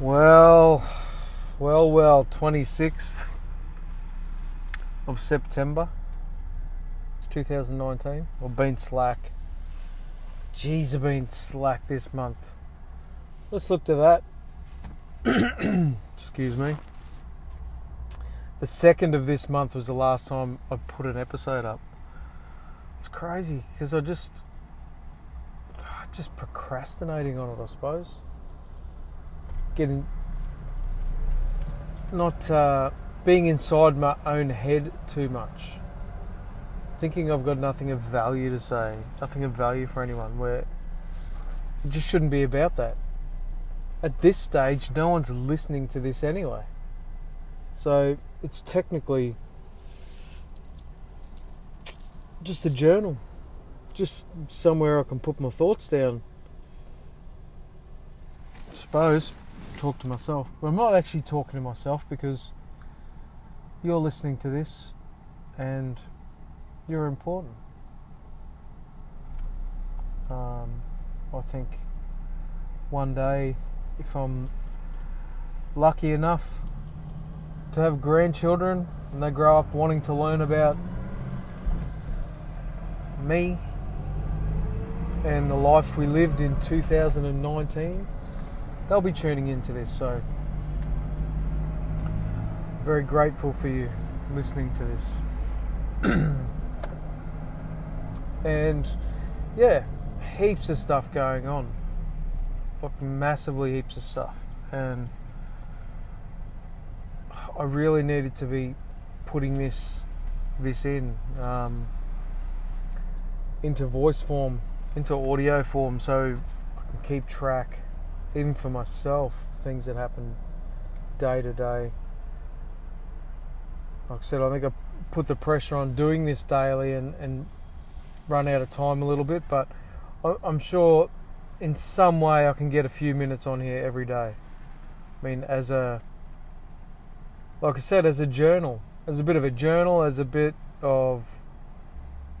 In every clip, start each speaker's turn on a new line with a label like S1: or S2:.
S1: Well, well, well, 26th of September 2019. I've been slack. Jeez, I've been slack this month. Let's look to that. Excuse me. The second of this month was the last time I put an episode up. It's crazy because I just, ah, just procrastinating on it, I suppose. Getting, not uh, being inside my own head too much. Thinking I've got nothing of value to say, nothing of value for anyone, where it just shouldn't be about that. At this stage, no one's listening to this anyway. So it's technically just a journal, just somewhere I can put my thoughts down. I suppose talk to myself, but I'm not actually talking to myself because you're listening to this and you're important. Um, I think one day, if I'm lucky enough to have grandchildren and they grow up wanting to learn about me and the life we lived in 2019, they'll be tuning into this. So, very grateful for you listening to this. and yeah, heaps of stuff going on, like massively heaps of stuff, and I really needed to be putting this this in um, into voice form, into audio form, so I can keep track, even for myself, things that happen day to day. Like I said, I think I put the pressure on doing this daily and, and run out of time a little bit, but I'm sure in some way I can get a few minutes on here every day. I mean, as a like I said, as a journal, as a bit of a journal, as a bit of,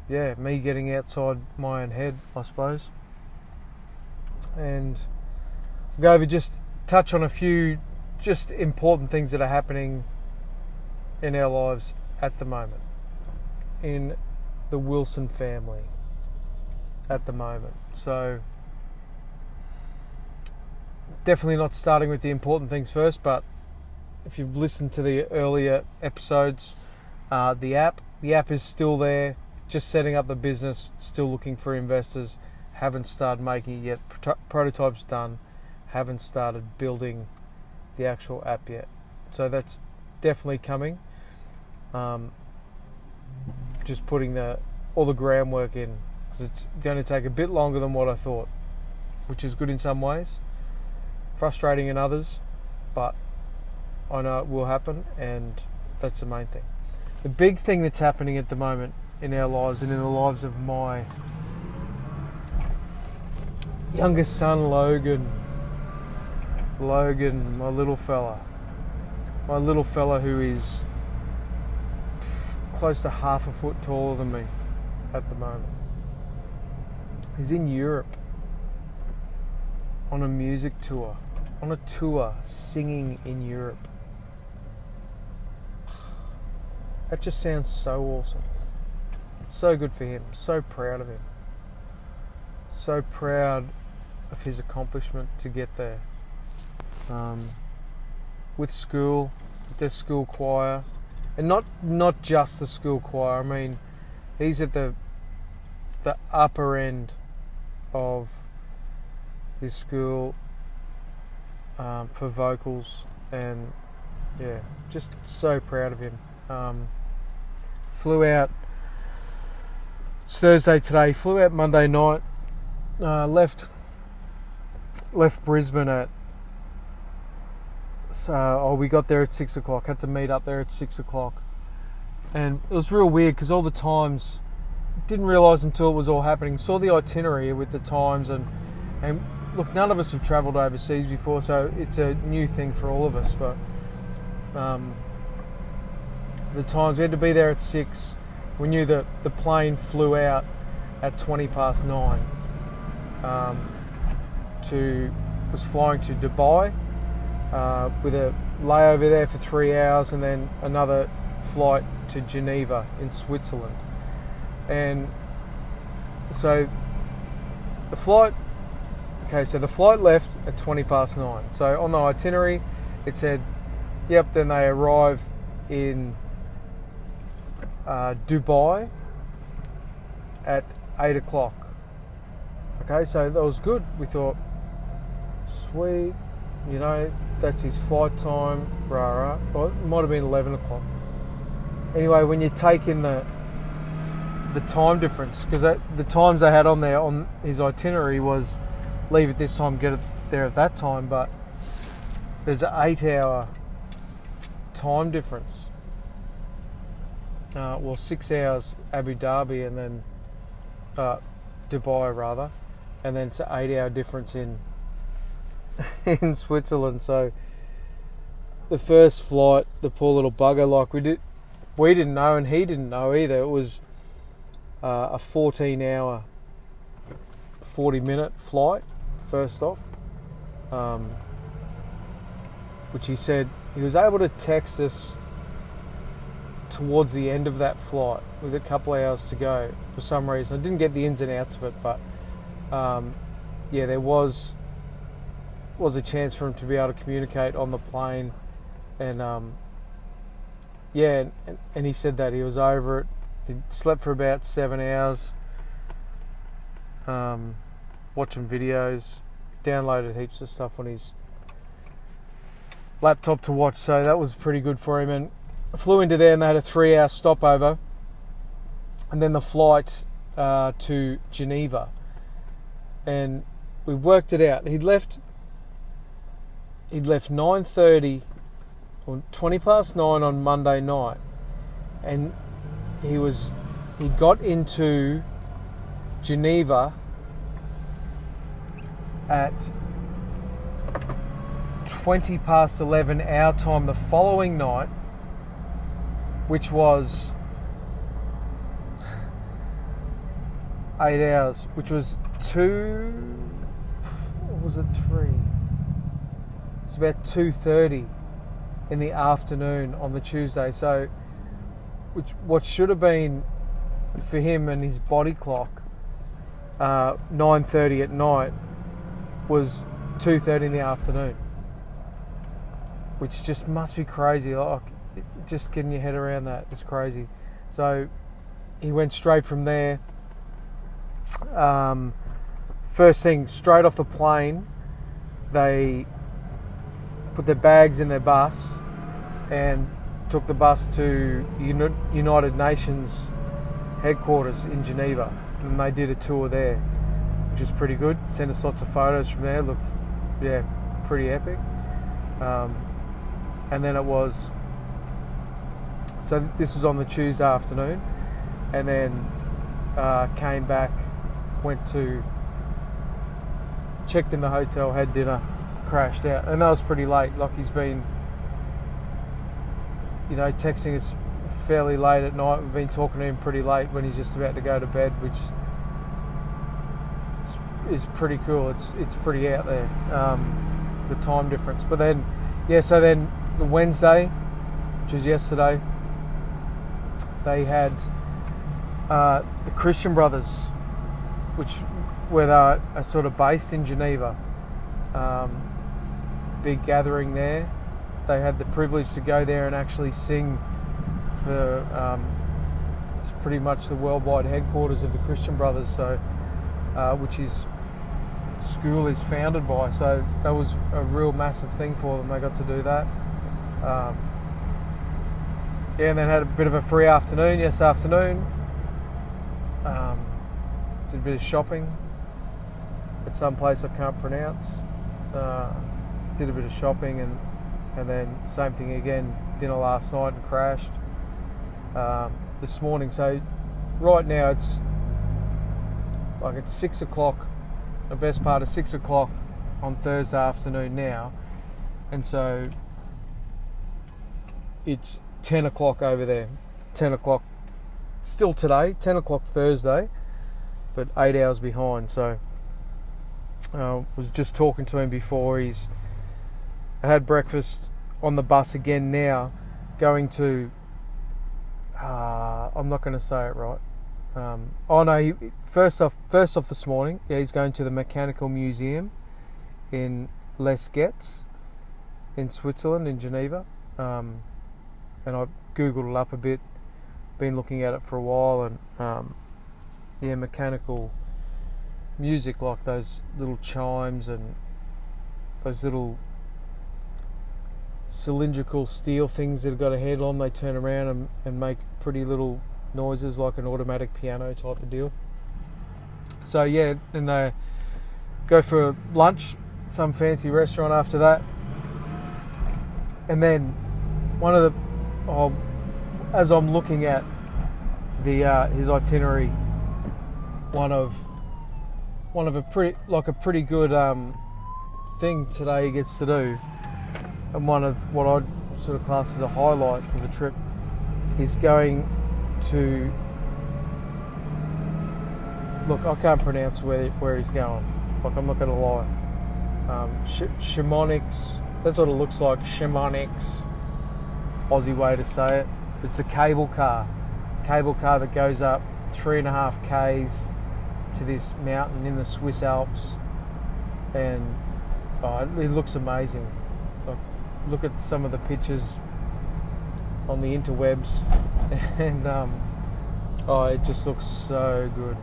S1: yeah, me getting outside my own head, I suppose. And go over just touch on a few just important things that are happening in our lives at the moment, in the Wilson family at the moment. So, definitely not starting with the important things first, but if you've listened to the earlier episodes, uh, the app, the app is still there, just setting up the business, still looking for investors. Haven't started making it yet. Prototype's done. Haven't started building the actual app yet. So that's definitely coming. Um, just putting the all the groundwork in because it's going to take a bit longer than what I thought, which is good in some ways, frustrating in others, but I know it will happen, and that's the main thing. The big thing that's happening at the moment in our lives and in the lives of my youngest son, Logan. Logan, my little fella. My little fella who is close to half a foot taller than me at the moment. He's in Europe on a music tour, on a tour singing in Europe. That just sounds so awesome. It's so good for him. So proud of him. So proud of his accomplishment to get there. Um, with school, with their school choir, and not not just the school choir. I mean, he's at the the upper end of his school um, for vocals, and yeah, just so proud of him. Um, flew out. It's Thursday today. Flew out Monday night. Uh, left left Brisbane at. So, oh, we got there at six o'clock. Had to meet up there at six o'clock, and it was real weird because all the times didn't realise until it was all happening. Saw the itinerary with the times and and look, none of us have travelled overseas before, so it's a new thing for all of us. But um, the times we had to be there at six. We knew that the plane flew out at twenty past nine. Um, to was flying to Dubai, uh, with a layover there for three hours, and then another flight to Geneva in Switzerland. And so the flight, okay, so the flight left at 20 past nine. So on the itinerary, it said, yep, then they arrive in uh, Dubai at 8 o'clock. Okay, so that was good. We thought, sweet, you know, that's his flight time, rah rah. It might have been 11 o'clock. Anyway, when you take in the the time difference, because the times they had on there on his itinerary was leave at this time, get it there at that time, but there's an eight hour time difference. Uh, well, six hours Abu Dhabi and then uh, Dubai rather, and then it's an eight-hour difference in in Switzerland. So the first flight, the poor little bugger, like we did, we didn't know, and he didn't know either. It was uh, a 14-hour, 40-minute flight. First off, um, which he said he was able to text us towards the end of that flight with a couple of hours to go for some reason. I didn't get the ins and outs of it, but um, yeah, there was was a chance for him to be able to communicate on the plane, and um, yeah, and, and he said that he was over it. He slept for about seven hours, um, watching videos, downloaded heaps of stuff on his laptop to watch, so that was pretty good for him. And flew into there and they had a three hour stopover and then the flight uh, to Geneva. And we worked it out. He'd left he left 9.30 or 20 past 9 on Monday night. And he was he got into Geneva at 20 past 11 our time the following night which was 8 hours which was 2 was it 3 it's about 2.30 in the afternoon on the Tuesday. So which what should have been for him and his body clock uh, 9.30 at night was 2.30 in the afternoon which just must be crazy. Like just getting your head around that is crazy. So he went straight from there. Um, first thing straight off the plane they put their bags in their bus and took the bus to United Nations headquarters in Geneva, and they did a tour there, which was pretty good. Sent us lots of photos from there. Looked, yeah, pretty epic. Um, and then it was so this was on the Tuesday afternoon, and then uh, came back, went to, checked in the hotel, had dinner, crashed out, and that was pretty late. He's been, you know, texting us fairly late at night. We've been talking to him pretty late when he's just about to go to bed, which is pretty cool. It's it's pretty out there, um, the time difference. But then, yeah, so then the Wednesday, which is yesterday, they had uh, the Christian Brothers, which where they are sort of based in Geneva. Um, big gathering there. They had the privilege to go there and actually sing for um, it's pretty much the worldwide headquarters of the Christian Brothers, so uh, which is school is founded by. So that was a real massive thing for them. They got to do that. Um, yeah, and then had a bit of a free afternoon yes afternoon. Um, did a bit of shopping at some place I can't pronounce. Uh, did a bit of shopping and and then same thing again. Dinner last night and crashed um, this morning. So right now it's like it's six o'clock. The best part of six o'clock on Thursday afternoon now, and so it's 10 o'clock over there. 10 o'clock still today, 10 o'clock Thursday, but eight hours behind. So I uh, was just talking to him before. He's I had breakfast on the bus again now, going to. Uh, I'm not going to say it right. Um, oh no! He, first off, first off this morning, yeah, he's going to the Mechanical Museum in Les Gets in Switzerland, in Geneva. Um, and I googled it up a bit, been looking at it for a while, and um, yeah, mechanical music like those little chimes and those little cylindrical steel things that have got a handle on, they turn around and, and make pretty little noises like an automatic piano type of deal. So yeah, then they go for lunch, some fancy restaurant after that, and then one of the, oh, as I'm looking at the uh, his itinerary, one of one of a pretty like a pretty good um, thing today he gets to do, and one of what I'd sort of class as a highlight of the trip is going to look. I can't pronounce where where he's going. Like I'm not going to lie. Um, Sh- that's what it looks like. Chamonix, Aussie way to say it. It's a cable car, cable car that goes up three and a half k's to this mountain in the Swiss Alps, and oh, it looks amazing. Look at some of the pictures on the interwebs, and um, oh, it just looks so good.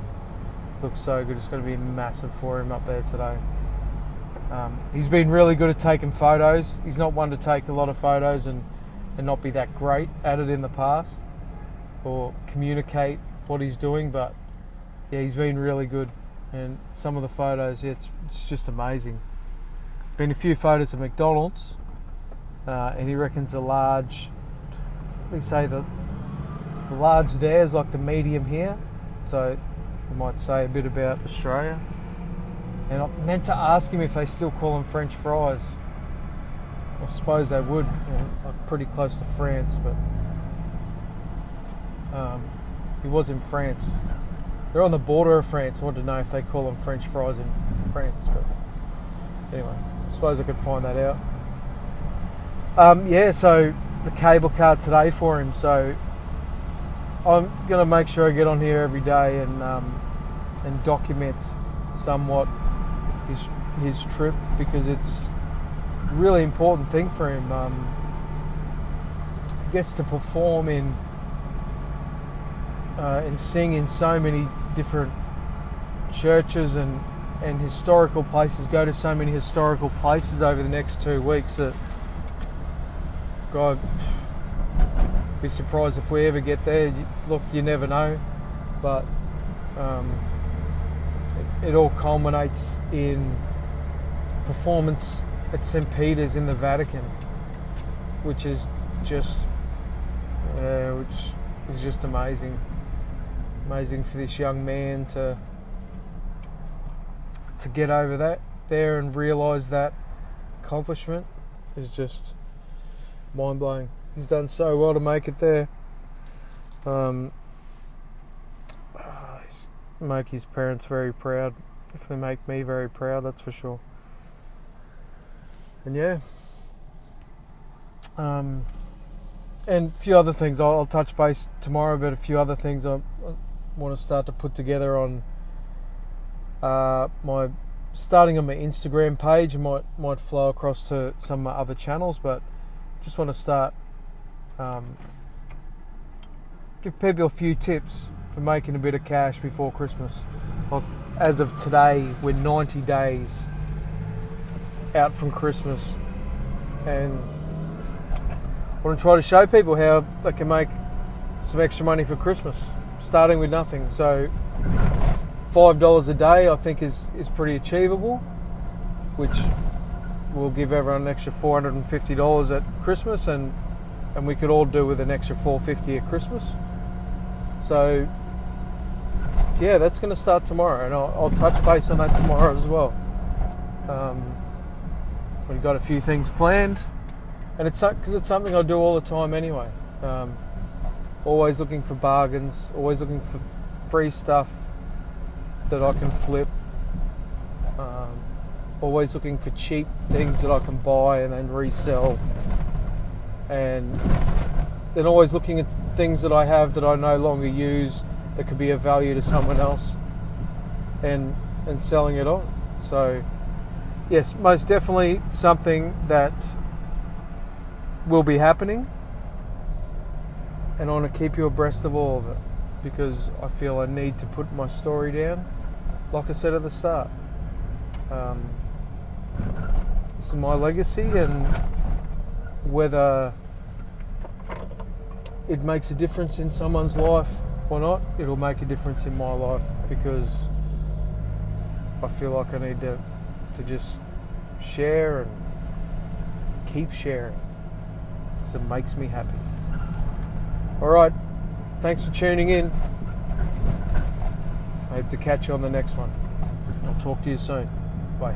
S1: Looks so good. It's going to be massive for him up there today. Um, he's been really good at taking photos. He's not one to take a lot of photos and, and not be that great at it in the past or communicate what he's doing, but yeah, he's been really good. And some of the photos, yeah, it's, it's just amazing. Been a few photos of McDonald's, uh, and he reckons the large, we say that the large there is like the medium here, so you might say a bit about Australia. And I meant to ask him if they still call them French fries. I suppose they would. You know, like pretty close to France, but um, he was in France. They're on the border of France. I wanted to know if they call them French fries in France, but anyway, I suppose I could find that out. Um, yeah, so the cable car today for him. So I'm gonna make sure I get on here every day and um, and document somewhat his his trip because it's a really important thing for him. Um, he gets to perform in uh, and sing in so many different churches and and historical places. Go to so many historical places over the next two weeks that God be surprised if we ever get there. Look, you never know, but. Um, it all culminates in performance at St. Peter's in the Vatican, which is just, uh, which is just amazing. Amazing for this young man to to get over that there and realise that accomplishment is just mind blowing. He's done so well to make it there. Um, make his parents very proud. If they make me very proud, that's for sure. And yeah. Um, and a few other things. I'll, I'll, touch base tomorrow about a few other things I, I want to start to put together on uh, my starting on my Instagram page. Might might flow across to some of my other channels, but just want to start um, give people a few tips for making a bit of cash before Christmas. as of today, we're 90 days out from Christmas, and I want to try to show people how they can make some extra money for Christmas, starting with nothing. So, five dollars a day, I think, is is pretty achievable, which will give everyone an extra four hundred and fifty dollars at Christmas, and and we could all do with an extra four fifty at Christmas. So yeah, that's going to start tomorrow, and I'll, I'll, touch base on that tomorrow as well. Um, we've got a few things planned, and it's because it's something I do all the time anyway. Um, always looking for bargains, always looking for free stuff that I can flip. Always looking for cheap things that I can buy and then resell, and then always looking at things that I have that I no longer use that could be of value to someone else, and and selling it on. So, yes, most definitely something that will be happening, and I want to keep you abreast of all of it because I feel I need to put my story down, like I said at the start. Um, this is my legacy, and whether it makes a difference in someone's life or not, it'll make a difference in my life because I feel like I need to to just share and keep sharing. So it makes me happy. All right. Thanks for tuning in. I hope to catch you on the next one. I'll talk to you soon. Bye.